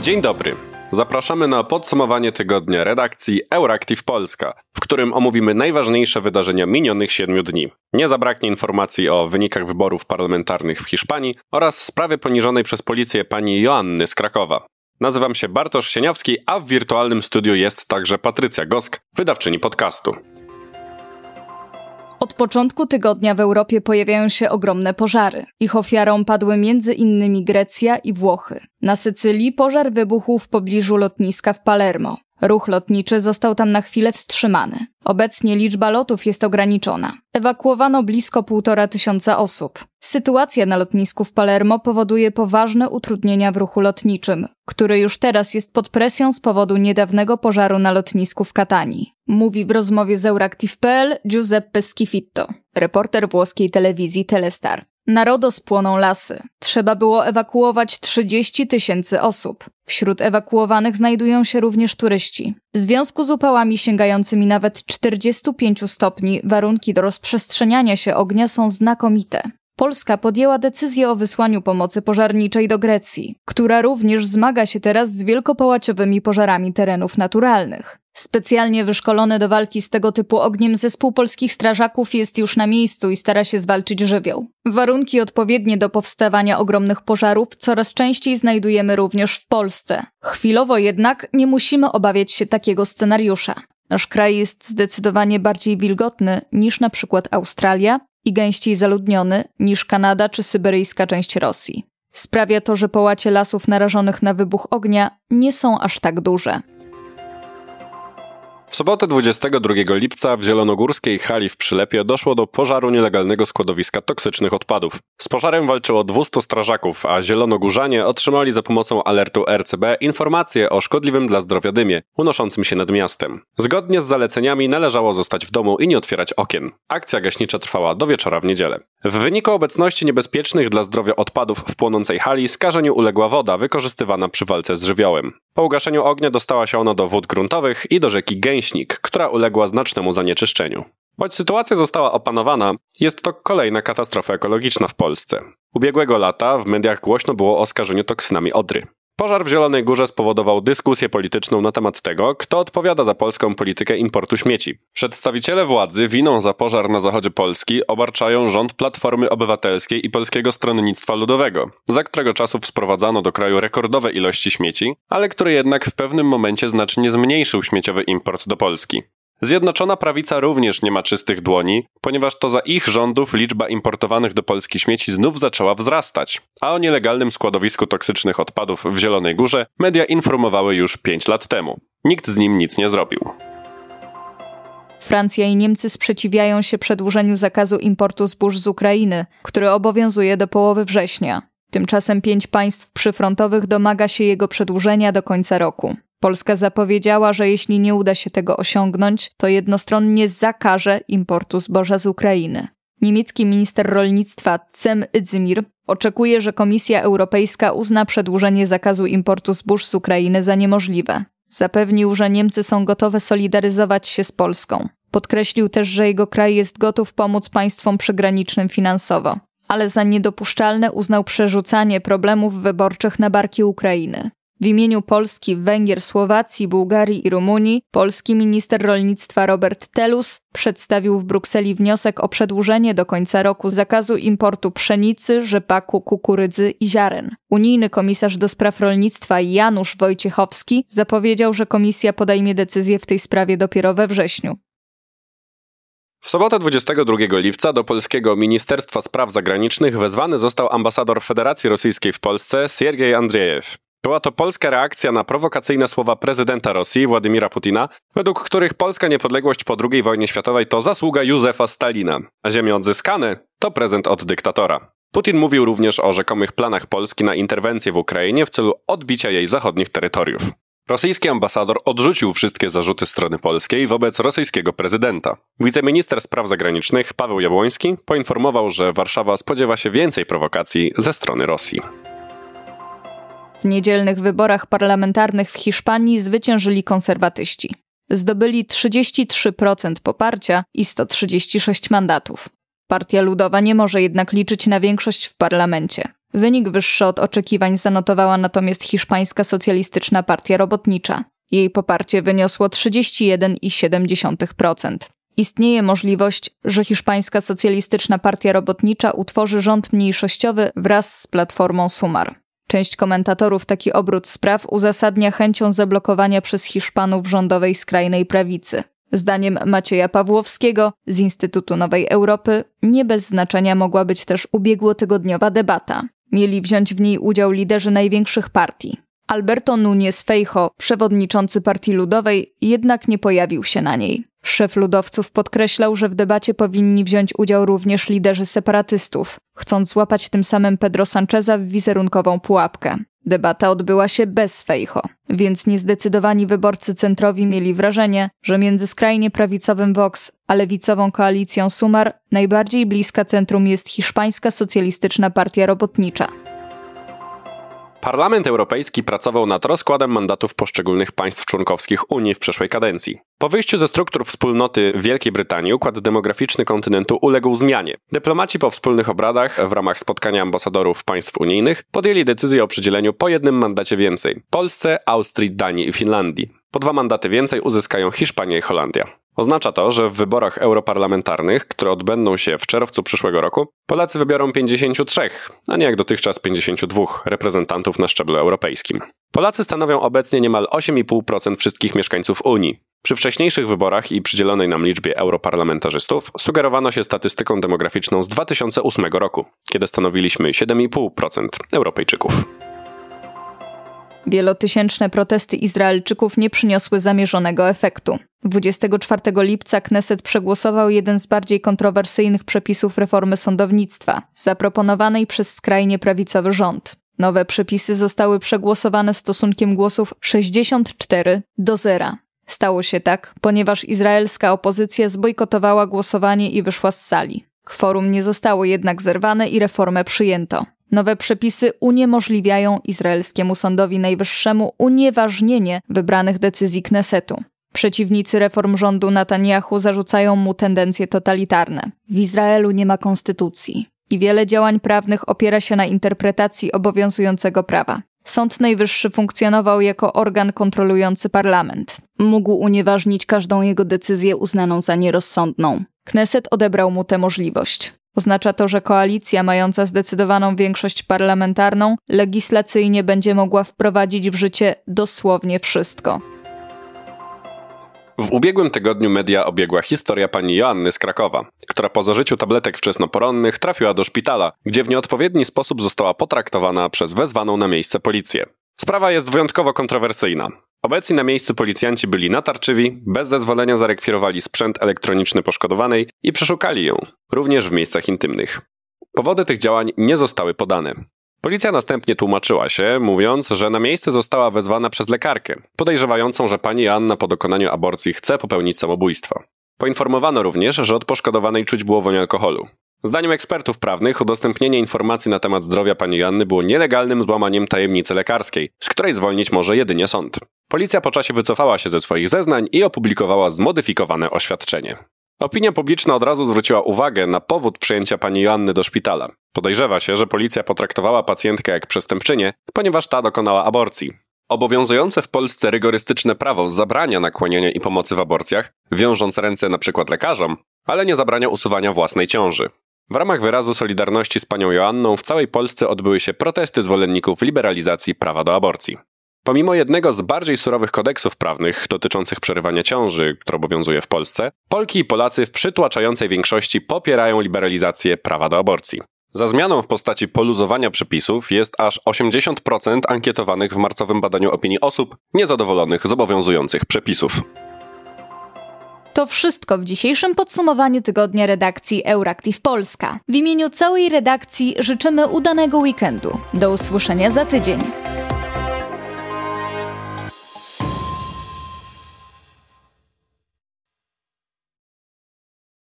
Dzień dobry. Zapraszamy na podsumowanie tygodnia redakcji Euractiv Polska, w którym omówimy najważniejsze wydarzenia minionych siedmiu dni. Nie zabraknie informacji o wynikach wyborów parlamentarnych w Hiszpanii oraz sprawie poniżonej przez policję pani Joanny z Krakowa. Nazywam się Bartosz Sieniawski, a w wirtualnym studiu jest także Patrycja Gosk, wydawczyni podcastu. Od początku tygodnia w Europie pojawiają się ogromne pożary. Ich ofiarą padły innymi Grecja i Włochy. Na Sycylii pożar wybuchł w pobliżu lotniska w Palermo. Ruch lotniczy został tam na chwilę wstrzymany. Obecnie liczba lotów jest ograniczona. Ewakuowano blisko półtora tysiąca osób. Sytuacja na lotnisku w Palermo powoduje poważne utrudnienia w ruchu lotniczym, który już teraz jest pod presją z powodu niedawnego pożaru na lotnisku w Katanii. Mówi w rozmowie z Euractiv.pl Giuseppe Schifitto, reporter włoskiej telewizji Telestar. Narodo spłoną lasy. Trzeba było ewakuować 30 tysięcy osób. Wśród ewakuowanych znajdują się również turyści. W związku z upałami sięgającymi nawet 45 stopni, warunki do rozprzestrzeniania się ognia są znakomite. Polska podjęła decyzję o wysłaniu pomocy pożarniczej do Grecji, która również zmaga się teraz z wielkopałaciowymi pożarami terenów naturalnych. Specjalnie wyszkolony do walki z tego typu ogniem zespół polskich strażaków jest już na miejscu i stara się zwalczyć żywioł. Warunki odpowiednie do powstawania ogromnych pożarów coraz częściej znajdujemy również w Polsce. Chwilowo jednak nie musimy obawiać się takiego scenariusza. Nasz kraj jest zdecydowanie bardziej wilgotny niż na przykład Australia i gęściej zaludniony niż Kanada czy syberyjska część Rosji. Sprawia to, że połacie lasów narażonych na wybuch ognia nie są aż tak duże. W sobotę 22 lipca w zielonogórskiej hali w Przylepie doszło do pożaru nielegalnego składowiska toksycznych odpadów. Z pożarem walczyło 200 strażaków, a zielonogórzanie otrzymali za pomocą alertu RCB informacje o szkodliwym dla zdrowia dymie, unoszącym się nad miastem. Zgodnie z zaleceniami należało zostać w domu i nie otwierać okien. Akcja gaśnicza trwała do wieczora w niedzielę. W wyniku obecności niebezpiecznych dla zdrowia odpadów w płonącej hali skażeniu uległa woda wykorzystywana przy walce z żywiołem. Po ugaszeniu ognia dostała się ona do wód gruntowych i do rzeki Gęśnik, która uległa znacznemu zanieczyszczeniu. Choć sytuacja została opanowana, jest to kolejna katastrofa ekologiczna w Polsce. Ubiegłego lata w mediach głośno było o skażeniu toksynami Odry. Pożar w Zielonej Górze spowodował dyskusję polityczną na temat tego, kto odpowiada za polską politykę importu śmieci. Przedstawiciele władzy winą za pożar na zachodzie Polski obarczają rząd Platformy Obywatelskiej i Polskiego Stronnictwa Ludowego, za którego czasów sprowadzano do kraju rekordowe ilości śmieci, ale który jednak w pewnym momencie znacznie zmniejszył śmieciowy import do Polski. Zjednoczona prawica również nie ma czystych dłoni, ponieważ to za ich rządów liczba importowanych do Polski śmieci znów zaczęła wzrastać, a o nielegalnym składowisku toksycznych odpadów w Zielonej Górze media informowały już 5 lat temu. Nikt z nim nic nie zrobił. Francja i Niemcy sprzeciwiają się przedłużeniu zakazu importu zbóż z Ukrainy, który obowiązuje do połowy września. Tymczasem pięć państw przyfrontowych domaga się jego przedłużenia do końca roku. Polska zapowiedziała, że jeśli nie uda się tego osiągnąć, to jednostronnie zakaże importu zboża z Ukrainy. Niemiecki minister rolnictwa Cem Ydzimir oczekuje, że Komisja Europejska uzna przedłużenie zakazu importu zbóż z Ukrainy za niemożliwe. Zapewnił, że Niemcy są gotowe solidaryzować się z Polską. Podkreślił też, że jego kraj jest gotów pomóc państwom przygranicznym finansowo, ale za niedopuszczalne uznał przerzucanie problemów wyborczych na barki Ukrainy. W imieniu Polski, Węgier, Słowacji, Bułgarii i Rumunii polski minister rolnictwa Robert Telus przedstawił w Brukseli wniosek o przedłużenie do końca roku zakazu importu pszenicy, rzepaku, kukurydzy i ziaren. Unijny komisarz do spraw rolnictwa Janusz Wojciechowski zapowiedział, że komisja podejmie decyzję w tej sprawie dopiero we wrześniu. W sobotę 22 lipca do polskiego Ministerstwa Spraw Zagranicznych wezwany został ambasador Federacji Rosyjskiej w Polsce Siergiej Andrzejew. Była to polska reakcja na prowokacyjne słowa prezydenta Rosji, Władimira Putina, według których polska niepodległość po II wojnie światowej to zasługa Józefa Stalina, a ziemie odzyskane to prezent od dyktatora. Putin mówił również o rzekomych planach Polski na interwencję w Ukrainie w celu odbicia jej zachodnich terytoriów. Rosyjski ambasador odrzucił wszystkie zarzuty strony polskiej wobec rosyjskiego prezydenta. Wiceminister spraw zagranicznych Paweł Jabłoński poinformował, że Warszawa spodziewa się więcej prowokacji ze strony Rosji. W niedzielnych wyborach parlamentarnych w Hiszpanii zwyciężyli konserwatyści. Zdobyli 33% poparcia i 136 mandatów. Partia Ludowa nie może jednak liczyć na większość w parlamencie. Wynik wyższy od oczekiwań zanotowała natomiast Hiszpańska Socjalistyczna Partia Robotnicza. Jej poparcie wyniosło 31,7%. Istnieje możliwość, że Hiszpańska Socjalistyczna Partia Robotnicza utworzy rząd mniejszościowy wraz z Platformą Sumar. Część komentatorów taki obrót spraw uzasadnia chęcią zablokowania przez Hiszpanów rządowej skrajnej prawicy. Zdaniem Macieja Pawłowskiego z Instytutu Nowej Europy nie bez znaczenia mogła być też ubiegłotygodniowa debata. Mieli wziąć w niej udział liderzy największych partii. Alberto Núñez Feijo, przewodniczący Partii Ludowej, jednak nie pojawił się na niej. Szef ludowców podkreślał, że w debacie powinni wziąć udział również liderzy separatystów, chcąc złapać tym samym Pedro Sancheza w wizerunkową pułapkę. Debata odbyła się bez Fejcho, więc niezdecydowani wyborcy centrowi mieli wrażenie, że między skrajnie prawicowym Vox a lewicową koalicją Sumar najbardziej bliska centrum jest hiszpańska socjalistyczna partia robotnicza. Parlament Europejski pracował nad rozkładem mandatów poszczególnych państw członkowskich Unii w przeszłej kadencji. Po wyjściu ze struktur wspólnoty Wielkiej Brytanii układ demograficzny kontynentu uległ zmianie. Dyplomaci po wspólnych obradach w ramach spotkania ambasadorów państw unijnych podjęli decyzję o przydzieleniu po jednym mandacie więcej Polsce, Austrii, Danii i Finlandii. Po dwa mandaty więcej uzyskają Hiszpania i Holandia. Oznacza to, że w wyborach europarlamentarnych, które odbędą się w czerwcu przyszłego roku, Polacy wybiorą 53, a nie jak dotychczas 52 reprezentantów na szczeblu europejskim. Polacy stanowią obecnie niemal 8,5% wszystkich mieszkańców Unii. Przy wcześniejszych wyborach i przydzielonej nam liczbie europarlamentarzystów sugerowano się statystyką demograficzną z 2008 roku, kiedy stanowiliśmy 7,5% Europejczyków. Wielotysięczne protesty Izraelczyków nie przyniosły zamierzonego efektu. 24 lipca Kneset przegłosował jeden z bardziej kontrowersyjnych przepisów reformy sądownictwa, zaproponowanej przez skrajnie prawicowy rząd. Nowe przepisy zostały przegłosowane stosunkiem głosów 64 do 0. Stało się tak, ponieważ izraelska opozycja zbojkotowała głosowanie i wyszła z sali. Kworum nie zostało jednak zerwane i reformę przyjęto. Nowe przepisy uniemożliwiają izraelskiemu sądowi najwyższemu unieważnienie wybranych decyzji Knesetu. Przeciwnicy reform rządu Netanyahu zarzucają mu tendencje totalitarne. W Izraelu nie ma konstytucji i wiele działań prawnych opiera się na interpretacji obowiązującego prawa. Sąd Najwyższy funkcjonował jako organ kontrolujący parlament. Mógł unieważnić każdą jego decyzję uznaną za nierozsądną. Kneset odebrał mu tę możliwość. Oznacza to, że koalicja mająca zdecydowaną większość parlamentarną legislacyjnie będzie mogła wprowadzić w życie dosłownie wszystko. W ubiegłym tygodniu media obiegła historia pani Joanny z Krakowa, która po zażyciu tabletek wczesnoporonnych trafiła do szpitala, gdzie w nieodpowiedni sposób została potraktowana przez wezwaną na miejsce policję. Sprawa jest wyjątkowo kontrowersyjna. Obecni na miejscu policjanci byli natarczywi, bez zezwolenia zarekwirowali sprzęt elektroniczny poszkodowanej i przeszukali ją, również w miejscach intymnych. Powody tych działań nie zostały podane. Policja następnie tłumaczyła się, mówiąc, że na miejsce została wezwana przez lekarkę, podejrzewającą, że pani Anna po dokonaniu aborcji chce popełnić samobójstwo. Poinformowano również, że od poszkodowanej czuć było woń alkoholu. Zdaniem ekspertów prawnych udostępnienie informacji na temat zdrowia pani Joanny było nielegalnym złamaniem tajemnicy lekarskiej, z której zwolnić może jedynie sąd. Policja po czasie wycofała się ze swoich zeznań i opublikowała zmodyfikowane oświadczenie. Opinia publiczna od razu zwróciła uwagę na powód przyjęcia pani Joanny do szpitala. Podejrzewa się, że policja potraktowała pacjentkę jak przestępczynię, ponieważ ta dokonała aborcji. Obowiązujące w Polsce rygorystyczne prawo zabrania nakłaniania i pomocy w aborcjach, wiążąc ręce np. lekarzom, ale nie zabrania usuwania własnej ciąży. W ramach wyrazu solidarności z panią Joanną w całej Polsce odbyły się protesty zwolenników liberalizacji prawa do aborcji. Pomimo jednego z bardziej surowych kodeksów prawnych dotyczących przerywania ciąży, który obowiązuje w Polsce, Polki i Polacy w przytłaczającej większości popierają liberalizację prawa do aborcji. Za zmianą w postaci poluzowania przepisów jest aż 80% ankietowanych w marcowym badaniu opinii osób niezadowolonych z obowiązujących przepisów. To wszystko w dzisiejszym podsumowaniu tygodnia redakcji Euractiv Polska. W imieniu całej redakcji życzymy udanego weekendu. Do usłyszenia za tydzień.